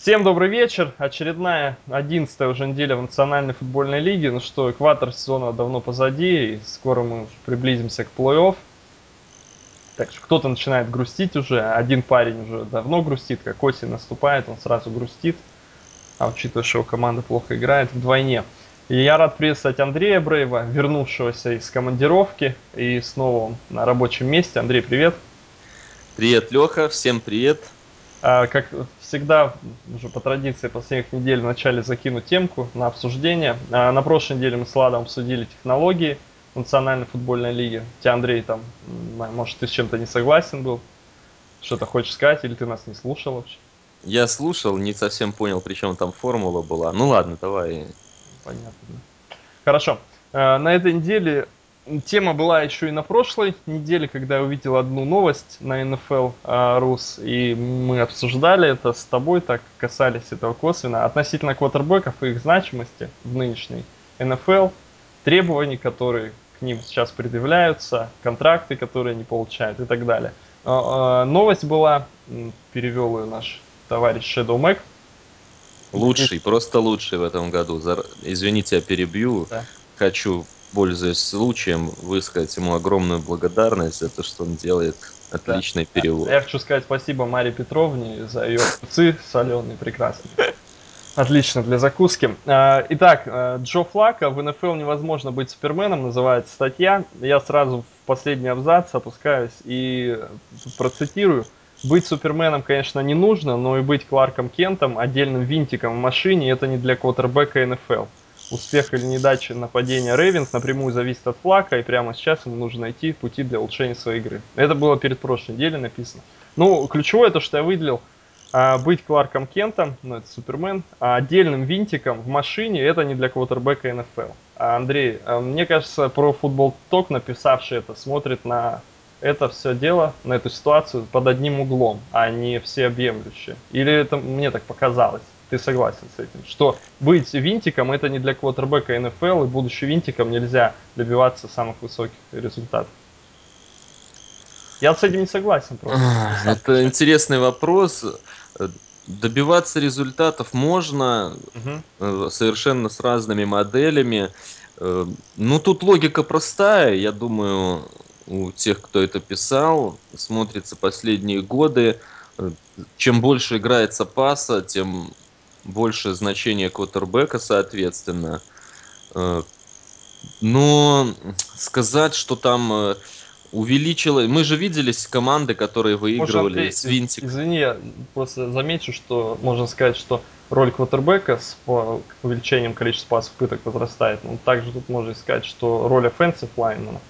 Всем добрый вечер. Очередная, одиннадцатая уже неделя в Национальной футбольной лиге. Ну что, экватор сезона давно позади, и скоро мы приблизимся к плей-офф. Так что кто-то начинает грустить уже. Один парень уже давно грустит, как осень наступает, он сразу грустит. А учитывая, что его команда плохо играет, вдвойне. И я рад приветствовать Андрея Брейва, вернувшегося из командировки и снова на рабочем месте. Андрей, привет. Привет, Леха, всем привет. А, как всегда, уже по традиции последних недель вначале закину темку на обсуждение. А, на прошлой неделе мы с Ладом обсудили технологии Национальной футбольной лиги. Тебя, Андрей, там, может, ты с чем-то не согласен был? Что-то хочешь сказать, или ты нас не слушал вообще? Я слушал, не совсем понял, при чем там формула была. Ну ладно, давай. Понятно. Хорошо. А, на этой неделе Тема была еще и на прошлой неделе, когда я увидел одну новость на NFL а, Рус, и мы обсуждали это с тобой, так касались этого косвенно, относительно квотербеков и их значимости в нынешней NFL, требований, которые к ним сейчас предъявляются, контракты, которые они получают и так далее. А, а, новость была, перевел ее наш товарищ Shadow Mac. Лучший, просто лучший в этом году. Извините, я перебью. Да. Хочу пользуясь случаем, высказать ему огромную благодарность за то, что он делает отличный да. перевод. Я хочу сказать спасибо Маре Петровне за ее огурцы соленые, прекрасные. Отлично для закуски. А, итак, а, Джо Флака в НФЛ невозможно быть суперменом, называется статья. Я сразу в последний абзац опускаюсь и процитирую. Быть суперменом, конечно, не нужно, но и быть Кларком Кентом, отдельным винтиком в машине, это не для квотербека НФЛ успех или недача нападения Рейвенс напрямую зависит от флака, и прямо сейчас ему нужно найти пути для улучшения своей игры. Это было перед прошлой неделей написано. Ну, ключевое то, что я выделил, а, быть Кларком Кентом, ну это Супермен, а отдельным винтиком в машине, это не для квотербека НФЛ. А, Андрей, а, мне кажется, про футбол ток, написавший это, смотрит на это все дело, на эту ситуацию под одним углом, а не всеобъемлюще. Или это мне так показалось? Ты согласен с этим, что быть винтиком это не для квотербека НФЛ, и будучи винтиком нельзя добиваться самых высоких результатов. Я с этим не согласен просто. Это интересный вопрос. Добиваться результатов можно угу. совершенно с разными моделями. Э, ну, тут логика простая. Я думаю, у тех, кто это писал, смотрится последние годы. Э, чем больше играется паса, тем больше значение квотербека, соответственно. Э, но сказать, что там э, увеличило... Мы же виделись команды, которые выигрывали Может, с Винтик. Извини, я просто замечу, что можно сказать, что роль квотербека с увеличением количества пасов пыток возрастает. Но также тут можно сказать, что роль offensive лайнмена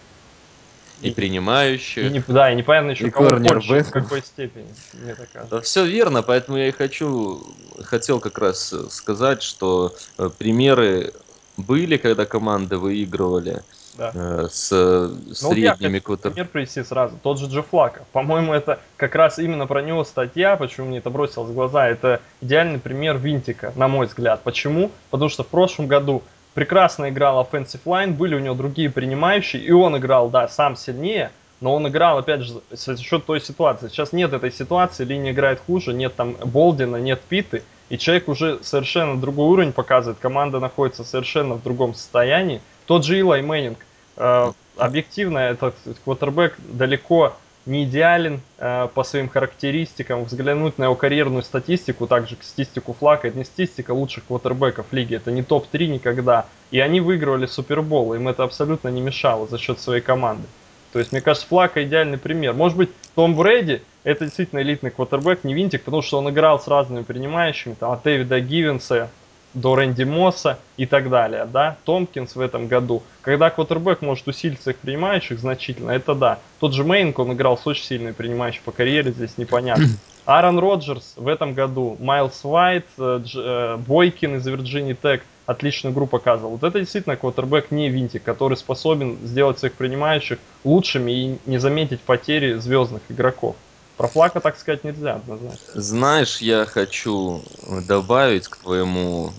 и, и принимающих. И не, да, и непонятно еще, и кого больше, в какой степени, мне так кажется. Да, все верно, поэтому я и хочу, хотел как раз сказать, что э, примеры были, когда команды выигрывали да. э, с ну, средними ну, Пример привести сразу. Тот же Джо Флака. По-моему, это как раз именно про него статья, почему мне это бросилось в глаза. Это идеальный пример винтика, на мой взгляд. Почему? Потому что в прошлом году прекрасно играл offensive line, были у него другие принимающие, и он играл, да, сам сильнее, но он играл, опять же, за счет той ситуации. Сейчас нет этой ситуации, линия играет хуже, нет там Болдина, нет Питы, и человек уже совершенно другой уровень показывает, команда находится совершенно в другом состоянии. Тот же Илай Мэннинг, э, объективно, этот квотербек далеко не идеален э, по своим характеристикам. Взглянуть на его карьерную статистику, также к статистику Флака, это не статистика лучших квотербеков лиги, это не топ-3 никогда. И они выигрывали Супербол, им это абсолютно не мешало за счет своей команды. То есть, мне кажется, Флака идеальный пример. Может быть, Том Брэди это действительно элитный квотербек, не винтик, потому что он играл с разными принимающими, там, от Дэвида Гивенса до Рэнди Мосса и так далее, да, Томпкинс в этом году. Когда квотербек может усилить своих принимающих значительно, это да. Тот же Мейнк, он играл с очень сильными принимающими по карьере, здесь непонятно. Аарон Роджерс в этом году, Майлз Уайт, э, э, Бойкин из Вирджинии Тек отличную игру показывал. Вот это действительно квотербек не винтик, который способен сделать своих принимающих лучшими и не заметить потери звездных игроков. Про Флака так сказать нельзя однозначно. Знаешь, я хочу добавить к твоему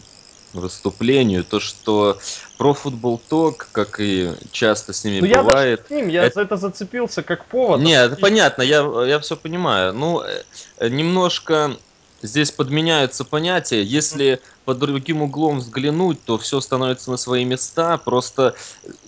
выступлению, то, что про футбол ток, как и часто с ними ну, бывает... Я, с ним, я это... за это зацепился как повод. Нет, это понятно, я, я все понимаю. Ну, э, немножко здесь подменяются понятия. Если под другим углом взглянуть, то все становится на свои места. Просто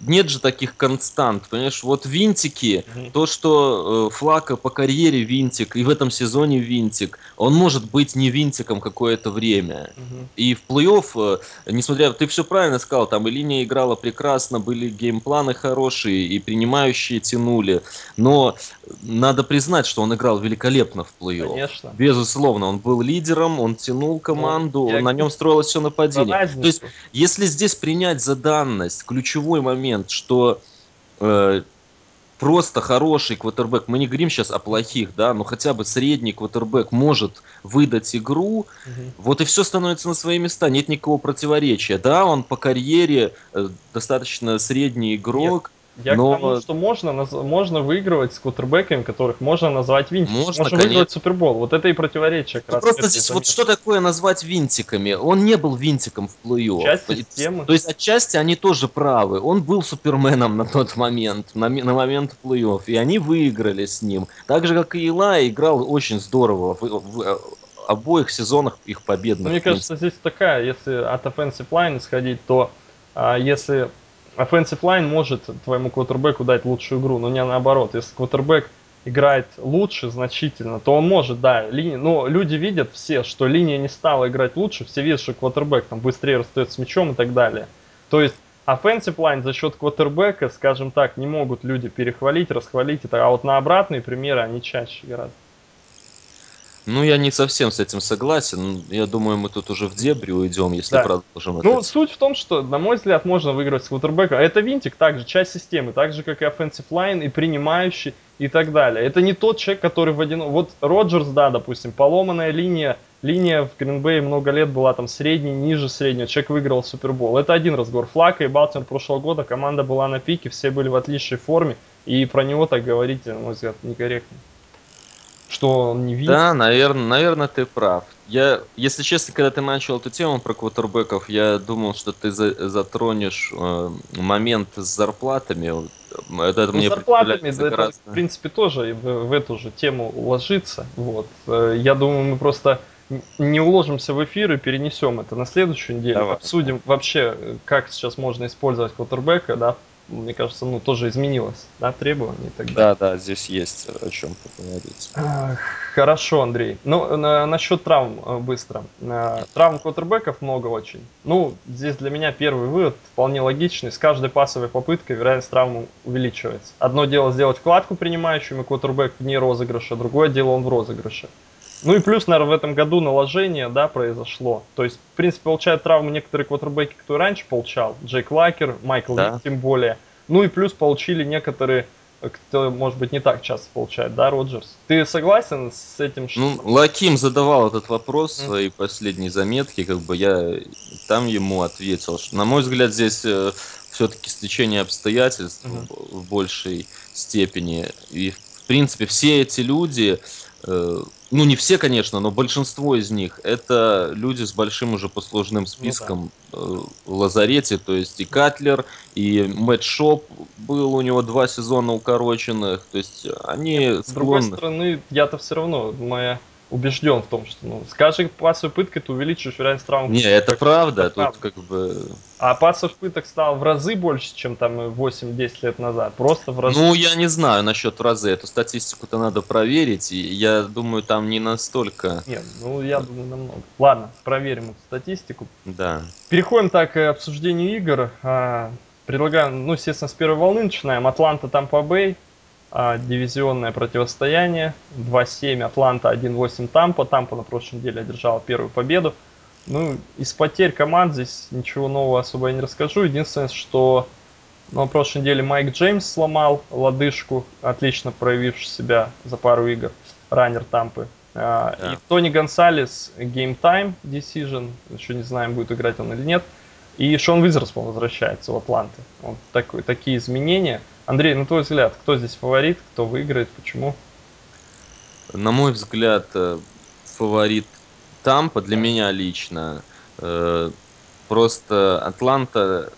нет же таких констант. Понимаешь, вот винтики, Мгм. то, что э, Флака по карьере винтик, и в этом сезоне винтик, он может быть не винтиком какое-то время. Мгм. И в плей-офф, э, несмотря, ты все правильно сказал, там и линия играла прекрасно, были геймпланы хорошие, и принимающие тянули, но надо признать, что он играл великолепно в плей-офф. Конечно. Безусловно, он был лидером, он тянул Ну, команду, я на нем строилось все нападение. То есть, если здесь принять за данность ключевой момент, что э, просто хороший квотербек, мы не говорим сейчас о плохих, да, но хотя бы средний квотербек может выдать игру, Мгм. вот и все становится на свои места, нет никакого противоречия. Да, он по карьере э, достаточно средний Нет. Я к тому, но что можно, наз- можно выигрывать с квотербеками, которых можно назвать винтиками. можно, Можно выигрывать Супербол. Вот это и противоречие как Ну, раз просто здесь вот заметке. что такое назвать винтиками? Он не был винтиком в плей-офф. Часть То есть- системы. То есть отчасти они тоже правы. Он был суперменом на тот момент, на, на момент плей-офф, и они выиграли с ним. Так же, как и Илай, играл очень здорово в, в, э, обоих сезонах их Ну, победных. мне в принципе. кажется, здесь такая, если от offensive line исходить, то а, если offensive line может твоему квотербеку дать лучшую игру, но не наоборот. Если квотербек играет лучше значительно, то он может, да, линия, но люди видят все, что линия не стала играть лучше, все видят, что квотербек там быстрее расстает с мячом и так далее. То есть offensive line за счет квотербека, скажем так, не могут люди перехвалить, расхвалить, это, а вот на обратные примеры они чаще гораздо. Ну, я не совсем с этим согласен. Я думаю, мы тут уже в дебри уйдем, если Да. продолжим Ну, это. суть в том, что, на мой взгляд, можно выиграть с квотербека. Это винтик также, часть системы, так же, как и offensive line, и принимающий, и так далее. Это не тот человек, который в один... Вот Роджерс, да, допустим, поломанная линия, линия в Гринбее много лет была там средней, ниже среднего, человек выиграл Супербол. Это один разговор. Флака и Балтимор прошлого года, команда была на пике, все были в отличной форме, и про него так говорить, на мой взгляд, некорректно. Что он не винтик. Да, наверное, наверное, ты прав. Я, если честно, когда ты начал эту тему про квотербеков, я думал, что ты за- затронешь э, момент с зарплатами. Э, Это, это Ну, мне зарплатами, да, это, в принципе, тоже в, в эту же тему ложится. Вот. Э, Я думаю, мы просто не уложимся в эфир и перенесем это на следующую неделю. Давай. Обсудим вообще, э, как сейчас можно использовать квотербека, да. Мне кажется, ну, тоже изменилось, да, требования и так далее. Да, да, здесь есть о чем поговорить. Ах, Хорошо, Андрей. Ну, на, насчет травм э, быстро. Э, Травм квотербеков много очень. Ну, здесь для меня первый вывод вполне логичный. С каждой пасовой попыткой вероятность травмы увеличивается. Одно дело сделать вкладку принимающим, и квотербек вне розыгрыша, другое дело он в розыгрыше. Ну и плюс, наверное, в этом году наложение, да, произошло. То есть, в принципе, получают травмы некоторые квотербеки, кто и раньше получал. Джейк Лакер, Майкл Да. Вик тем более. Ну и плюс получили некоторые кто, может быть, не так часто получает, да, Роджерс? Ты согласен с этим? Что... Ну, Лаким задавал этот вопрос в своей последней заметке, как бы я там ему ответил, что, на мой взгляд, здесь все-таки стечение обстоятельств в, в большей степени. И, в принципе, все эти люди, э, ну, не все, конечно, но большинство из них, это люди с большим уже послужным списком э, в лазарете, то есть и Катлер, и Мэтт Шауб был у него два сезона укороченных, то есть они Нет, с другой склонны... стороны, я-то все равно, моя убежден в том, что, ну, с каждой пасовой попыткой ты увеличиваешь вероятность травм. Не, это правда, это тут правда. как бы... А пасовых попыток стало в разы больше, чем там 8-10 лет назад. Просто в разы. Ну, я не знаю насчет в разы, эту статистику-то надо проверить, и я думаю, там не настолько... Нет, ну, я думаю, намного. Ладно, проверим эту статистику. Да. Переходим так к обсуждению игр. А, Предлагаю, ну, естественно, с первой волны начинаем. Атланта, Тампа Бэй. А, Дивизионное противостояние. 2-7 Атланта, 1-8 Тампа. Тампа на прошлой неделе одержала первую победу. Ну, из потерь команд здесь ничего нового особо я не расскажу. Единственное, что на прошлой неделе Майк Джеймс сломал лодыжку, отлично проявивший себя за пару игр, раннер Тампы. А, Да. И Тони Гонсалес Game Time Decision, еще не знаем, будет играть он или нет. И Шон Визерспун возвращается в Атланты. Вот такой, такие изменения. Андрей, на твой взгляд, кто здесь фаворит, кто выиграет, почему? На мой взгляд, э, фаворит Тампа для меня лично. Э, Просто Атланта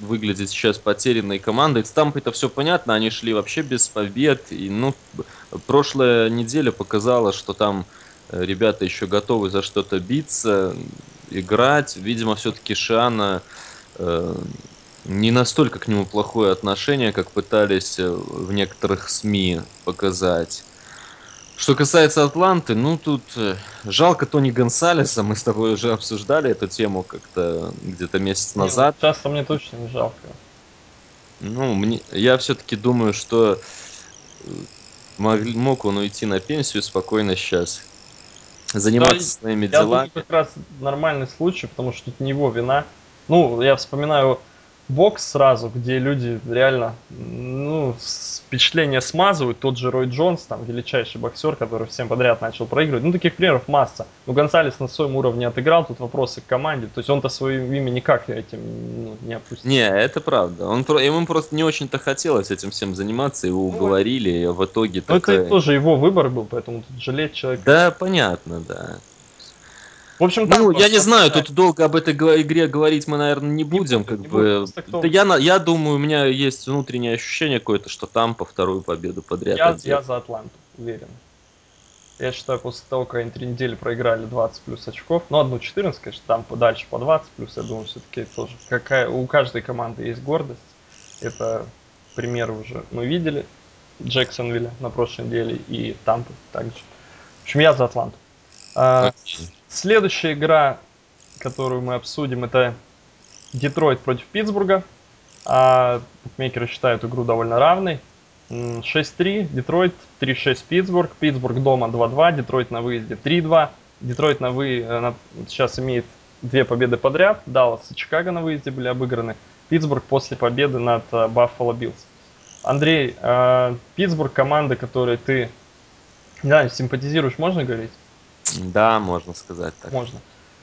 выглядит сейчас потерянной командой. С Тампой это все понятно, они шли вообще без побед. И, ну, прошлая неделя показала, что там ребята еще готовы за что-то биться, играть. Видимо, все-таки Шиана э, не настолько к нему плохое отношение, как пытались э, в некоторых СМИ показать. Что касается Атланты, ну тут э, жалко Тони Гонсалеса, мы с тобой уже обсуждали эту тему как-то где-то месяц ну, назад. часто мне точно не жалко. Ну, мне, я все-таки думаю, что э, мог, мог он уйти на пенсию спокойно сейчас, заниматься Да, своими я делами. как раз нормальный случай, потому что это не его вина. Ну, я вспоминаю бокс сразу, где люди реально, ну, впечатление смазывают. Тот же Рой Джонс, там, величайший боксер, который всем подряд начал проигрывать. Ну, таких примеров масса. Но Гонсалес на своем уровне отыграл, тут вопросы к команде. То есть он-то свое имя никак этим ну, не опустил. Не, это правда. Он, ему просто не очень-то хотелось этим всем заниматься, его Ну, уговорили, и в итоге это такая... тоже его выбор был, поэтому тут жалеть человека. Да, понятно, да. В общем, Ну, я не знаю, да, тут долго об этой игре говорить мы, наверное, не будем, будем, как не будем. бы. Кто- Да я, я думаю, у меня есть внутреннее ощущение какое-то, что там по вторую победу подряд я, я за Атланту, уверен. Я считаю, после того, как они три недели проиграли 20 плюс очков, ну, одну 14, конечно, там дальше по 20 плюс, я думаю, все-таки тоже какая, у каждой команды есть гордость. Это примеры уже мы видели. Джексонвилля на прошлой неделе и Тампы также. В общем, я за Атланту. А. следующая игра, которую мы обсудим, это Детройт против Питтсбурга. А, букмекеры считают игру довольно равной. М, 6-3, Детройт, 3-6 Питтсбург, Питтсбург дома 2-2, Детройт на выезде 3-2. Детройт на вы... э, сейчас имеет две победы подряд. Даллас и Чикаго на выезде были обыграны. Питтсбург после победы над э, Баффало Биллс. Андрей, э, Питтсбург команда, которой ты, не знаю, симпатизируешь, можно говорить? Да, можно сказать так. Можно.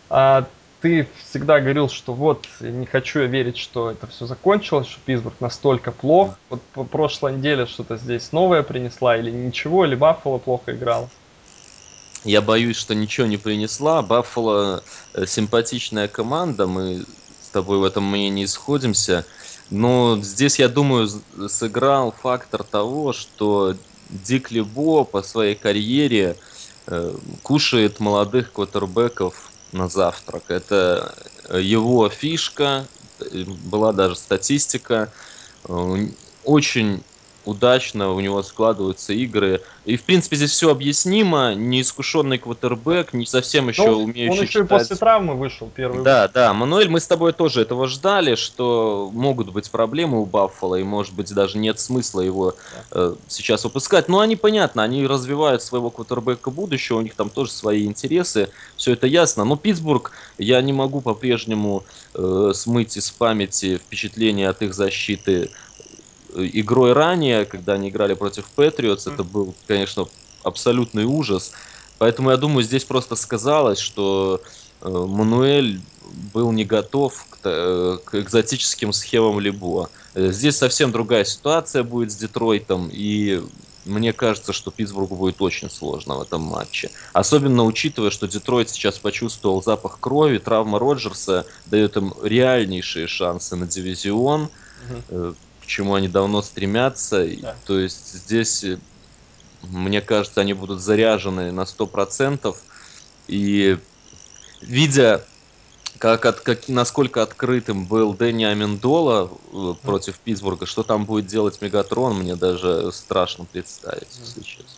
А, ты всегда говорил, что вот, не хочу я верить, что это все закончилось, что Питтсбург настолько плох. Вот по прошлой неделе что-то здесь новое принесла или ничего, или Баффало плохо играл. Я боюсь, что ничего не принесла. Баффало э, симпатичная команда, мы с тобой в этом мнении сходимся. Но здесь, я думаю, сыграл фактор того, что Дик Лебо по своей карьере кушает молодых квотербеков на завтрак. Это э, его фишка, э, была даже статистика. Э, Очень удачно у него складываются игры. И, в принципе, здесь все объяснимо. Неискушенный квотербек, не совсем еще Ну, он умеющий еще и после читать травмы вышел первый да, да, Мануэль, мы с тобой тоже этого ждали, что могут быть проблемы у Баффала, и, может быть, даже нет смысла его э, сейчас выпускать. Но они, понятно, они развивают своего квотербека будущего, у них там тоже свои интересы, все это ясно. Но Питтсбург, я не могу по-прежнему э, смыть из памяти впечатление от их защиты игрой ранее, когда они играли против Патриотс, это был, конечно, абсолютный ужас. Поэтому я думаю, здесь просто сказалось, что э, Мануэль был не готов к, э, к экзотическим схемам Лебо. Э, Здесь совсем другая ситуация будет с Детройтом, и мне кажется, что Питтсбургу будет очень сложно в этом матче. Особенно учитывая, что Детройт сейчас почувствовал запах крови, травма Роджерса дает им реальнейшие шансы на дивизион Мгм. К чему они давно стремятся. Да. То есть здесь, э, мне кажется, они будут заряжены на 100%. И видя, как, от, как, насколько открытым был Дэнни Амендола э, против Питтсбурга, что там будет делать Мегатрон, мне даже страшно представить, если честно.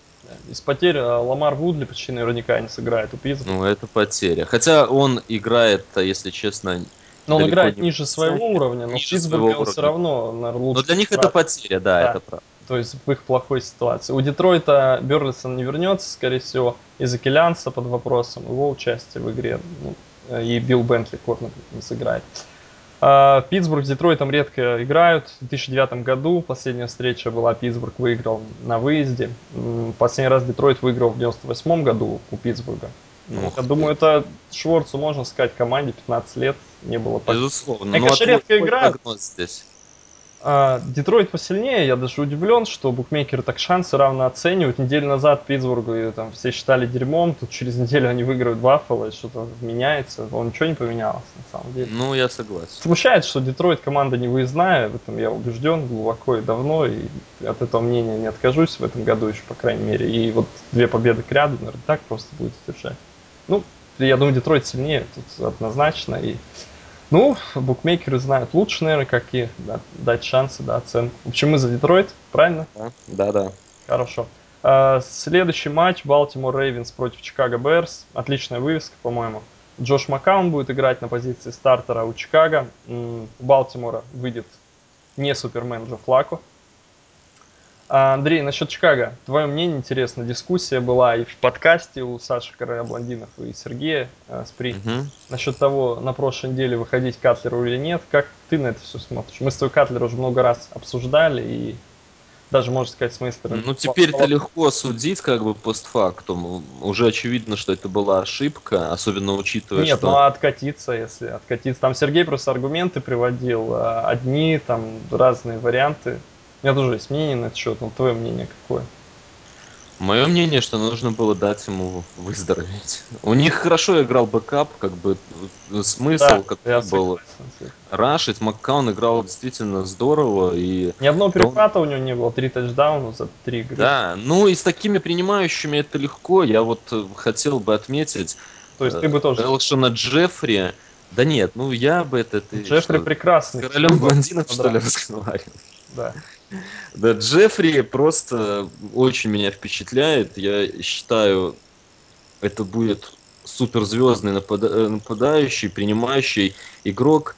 Из потерь э, Ламар Вудли почти наверняка не сыграет у Питтсбурга. Ну, это потеря. Хотя он играет, если честно, Но он играет не ниже своего уровня, но ниже он все равно, наверное, лучше. Но для них это потеря, да, Да. это правда. То есть в их плохой ситуации. У Детройта Берлисон не вернется, скорее всего, из-за Келянса под вопросом, его участие в игре. Ну, э, и Билл Бентли корнер не сыграет. А, Питтсбург с Детройтом редко играют. В 2009 году последняя встреча была, Питтсбург выиграл на выезде. Последний раз Детройт выиграл в 98 году у Питтсбурга. Ну, Ух я ты. думаю, это Шворцу можно сказать команде 15 лет не было. потерь. Безусловно. Они, Ну, конечно, редко играют. здесь? А, Детройт посильнее, я даже удивлен, что букмекеры так шансы равно оценивают. Неделю назад Питтсбургу и, там все считали дерьмом, тут через неделю они выиграют Баффало, и что-то меняется. Он ничего не поменялось на самом деле. Ну, я согласен. Смущает, что Детройт команда не выездная, в этом я убежден глубоко и давно, и от этого мнения не откажусь в этом году еще, по крайней мере. И вот две победы к ряду, наверное, так просто будет держать. Ну, я думаю, Детройт сильнее тут однозначно, и ну, букмекеры знают лучше, наверное, какие да, дать шансы, да, оценку. В общем, мы за Детройт, правильно? Да, да. Хорошо. А, следующий матч Балтимор Рейвенс против Чикаго Берс. Отличная вывеска, по-моему. Джош Маккаун будет играть на позиции стартера у Чикаго. У Балтимора выйдет не Супермен Джо Флако. А, Андрей, насчет Чикаго. Твое мнение интересно. Дискуссия была и в подкасте у Саши Короля Блондинов и Сергея э, Спри. Угу. Насчет того, на прошлой неделе выходить Катлеру или нет. Как ты на это все смотришь? Мы с тобой Катлера уже много раз обсуждали и даже, можно сказать, с моей стороны. Ну, теперь-то легко судить, как бы, постфактум. Уже очевидно, что это была ошибка, особенно учитывая, Нет, что... ну а откатиться, если откатиться. Там Сергей просто аргументы приводил. А одни, там, разные варианты. У меня тоже есть мнение на этот счет, но твое мнение какое? Мое мнение, что нужно было дать ему выздороветь. У них хорошо играл backup, как бы смысл да, какой был. Рашить, Маккаун играл действительно здорово. И Ни одного перехвата он... у него не было, три тачдауна за три игры. Да, ну и с такими принимающими это легко. Я вот э, хотел бы отметить То есть ты бы тоже... Элшона Джеффри. Да нет, ну я бы это... Ты Джеффри что, прекрасный. С королем блондинов, что ли, разговаривал? Да. Да, Джеффри просто очень меня впечатляет. Я считаю, это будет суперзвездный напада- нападающий, принимающий игрок,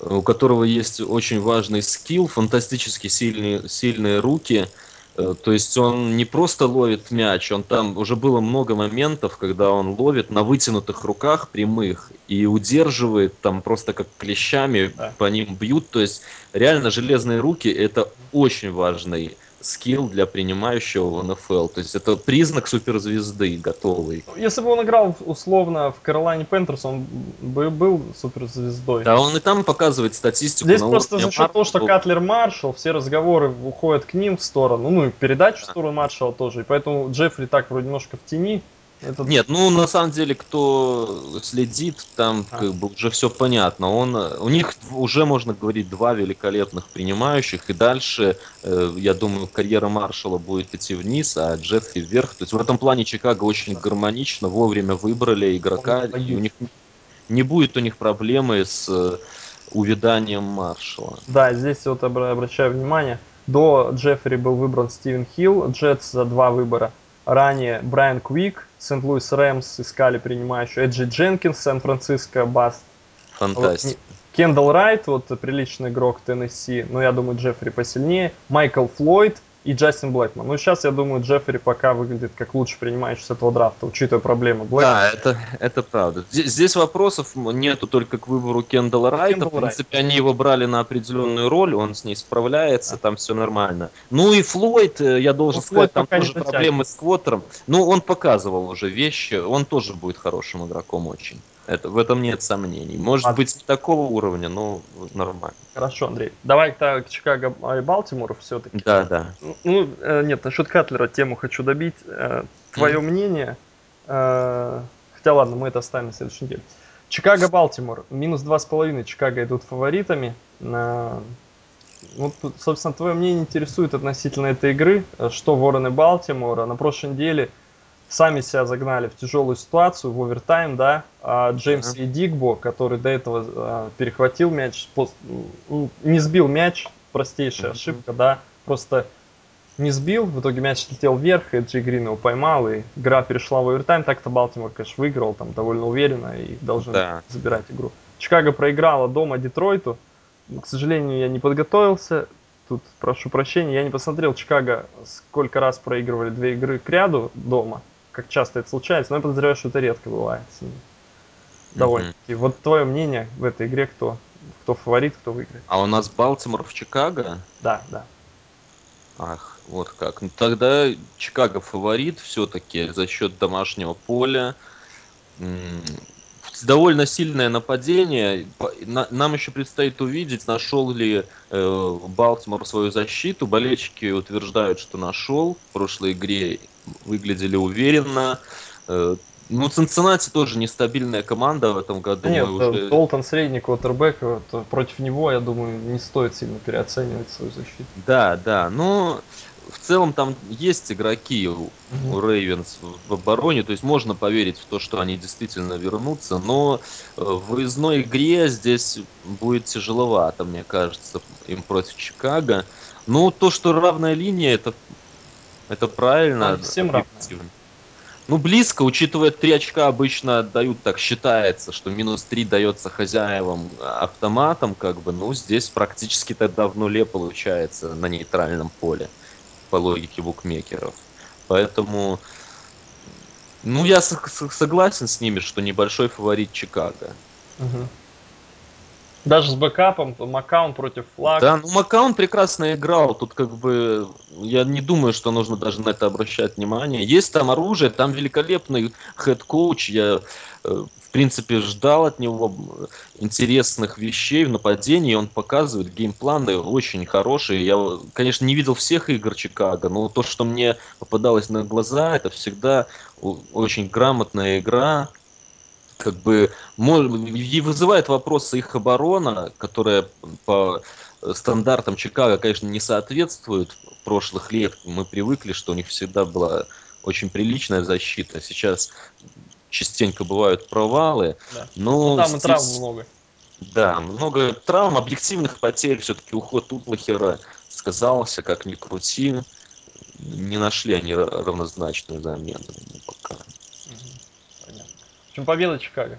у которого есть очень важный скилл, фантастически сильные, сильные руки – Э, то есть он не просто ловит мяч, он там уже было много моментов, когда он ловит на вытянутых руках прямых и удерживает там просто как клещами да. по ним бьют. То есть реально железные руки это очень важный скилл для принимающего в НФЛ. То есть это признак суперзвезды готовый. Если бы он играл условно в Каролайне Пентерс, он бы был суперзвездой. Да, он и там показывает статистику. Здесь просто за счет того, что Катлер Маршал, все разговоры уходят к ним в сторону, ну и передачу в сторону Маршала тоже. И поэтому Джеффри так вроде немножко в тени. Этот... Нет, ну на самом деле, кто следит, там а. как бы уже все понятно. Он, у них уже можно говорить два великолепных принимающих, и дальше, э, я думаю, карьера Маршала будет идти вниз, а Джеффри вверх. То есть в этом плане Чикаго очень гармонично, вовремя выбрали игрока, и у них не будет у них проблемы с э, увиданием Маршала. Да, здесь вот обращаю внимание, до Джеффри был выбран Стивен Хилл, Джетс за два выбора. Ранее Брайан Квик, Сент-Луис Рэмс искали принимающую, Эджи Дженкинс, Сан-Франциско, Баст. Фантастика. Вот, Кендалл Райт, вот приличный игрок Теннесси, но я думаю, Джеффри посильнее. Майкл Флойд и Джастин Блэкман. Ну, сейчас, я думаю, Джеффри пока выглядит как лучший принимающий с этого драфта, учитывая проблемы Блэкмана. Да, это, это правда. Здесь, здесь вопросов нету только к выбору Кендалла Райта. Кендалл В принципе, Райт. они его брали на определенную роль, он с ней справляется, да. там все нормально. Ну и Флойд, э, я должен ну, сказать, там тоже проблемы с квотером. Ну, он показывал уже вещи, он тоже будет хорошим игроком очень. Это, в этом нет сомнений. Может а... быть, такого уровня, но нормально. Хорошо, Андрей. Давай к Чикаго и Балтимору все-таки. Да, да. Ну, э, нет, насчет Катлера тему хочу добить. Э, твое mm. мнение. Э, хотя ладно, мы это оставим на следующей неделе. Чикаго-Балтимор. Минус два с половиной. Чикаго идут фаворитами. Ну, собственно, твое мнение интересует относительно этой игры. Что Вороны Балтимора. На прошлой неделе сами себя загнали в тяжелую ситуацию, в овертайм, да, а Джеймс uh-huh. и Дигбо, который до этого а, перехватил мяч, пост, ну, не сбил мяч, простейшая uh-huh. ошибка, да, просто не сбил, в итоге мяч летел вверх, и Джей Грин его поймал, и игра перешла в овертайм, так-то Балтимор, конечно, выиграл там довольно уверенно и должен да. забирать игру. Чикаго проиграла дома Детройту, к сожалению, я не подготовился, тут прошу прощения, я не посмотрел Чикаго, сколько раз проигрывали две игры к ряду дома, как часто это случается, но я подозреваю, что это редко бывает с ними. Довольно-таки. Mm-hmm. Вот твое мнение в этой игре, кто, кто фаворит, кто выиграет? А у нас Балтимор в Чикаго? Да, да. Ах, вот как. Ну, тогда Чикаго фаворит все-таки за счет домашнего поля. довольно сильное нападение. Нам еще предстоит увидеть, нашел ли э, Балтимор свою защиту. Болельщики утверждают, что нашел. В прошлой игре выглядели уверенно. Э, ну, Цинциннати тоже нестабильная команда в этом году. Нет, Мы уже... Долтон средний квотербек, вот, против него, я думаю, не стоит сильно переоценивать свою защиту. Да, да, но в целом там есть игроки у Рейвенс в обороне, то есть можно поверить в то, что они действительно вернутся, но э, в выездной игре здесь будет тяжеловато, мне кажется, им против Чикаго. Ну, то, что равная линия, это, это правильно. Всем равная. Ну, близко, учитывая, три очка обычно дают, так считается, что минус три дается хозяевам автоматом, как бы, ну, здесь практически тогда в нуле получается на нейтральном поле, по логике букмекеров. Поэтому, ну, я согласен с ними, что небольшой фаворит Чикаго. Угу. Даже с бэкапом, Макаун против флаг. Да, ну Макаун прекрасно играл. Тут как бы я не думаю, что нужно даже на это обращать внимание. Есть там оружие, там великолепный head coach. Я, э, в принципе, ждал от него интересных вещей в нападении. Он показывает game plan ы очень хорошие. Я, конечно, не видел всех игр Чикаго, но то, что мне попадалось на глаза, это всегда очень грамотная игра как бы и вызывает вопросы их оборона, которая по стандартам Чикаго, конечно, не соответствует прошлых лет. Мы привыкли, что у них всегда была очень приличная защита. Сейчас частенько бывают провалы. Да. Но ну, там здесь... и травм много. Да, много травм, объективных потерь. Все-таки уход Утлахера сказался, как ни крути. Не нашли они равнозначную замену пока. Общем, победа Чикаго.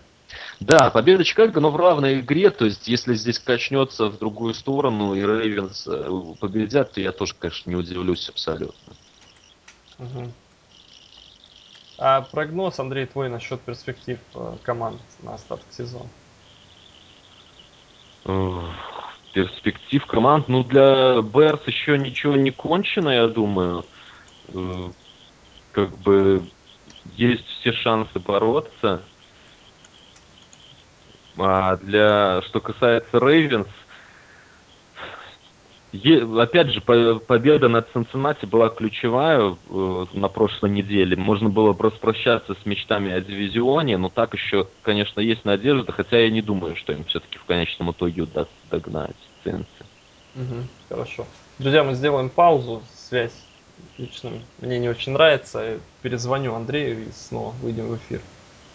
Да, победа Чикаго, но в равной игре, то есть если здесь качнется в другую сторону и Рейвенс э, победят, то я тоже, конечно, не удивлюсь абсолютно. Угу. А прогноз, Андрей, твой насчет перспектив э, команд на старт сезона? Перспектив команд, ну для Берс еще ничего не кончено, я думаю. Э, как бы есть все шансы бороться. А для что касается Рейвенс, опять же, победа над Цинциннати была ключевая э, на прошлой неделе. Можно было распрощаться с мечтами о дивизионе, но так еще, конечно, есть надежда, хотя я не думаю, что им все-таки в конечном итоге удастся догнать Цинцы. Угу, хорошо. Друзья, мы сделаем паузу. Связь лично мне не очень нравится. Перезвоню Андрею и снова выйдем в эфир.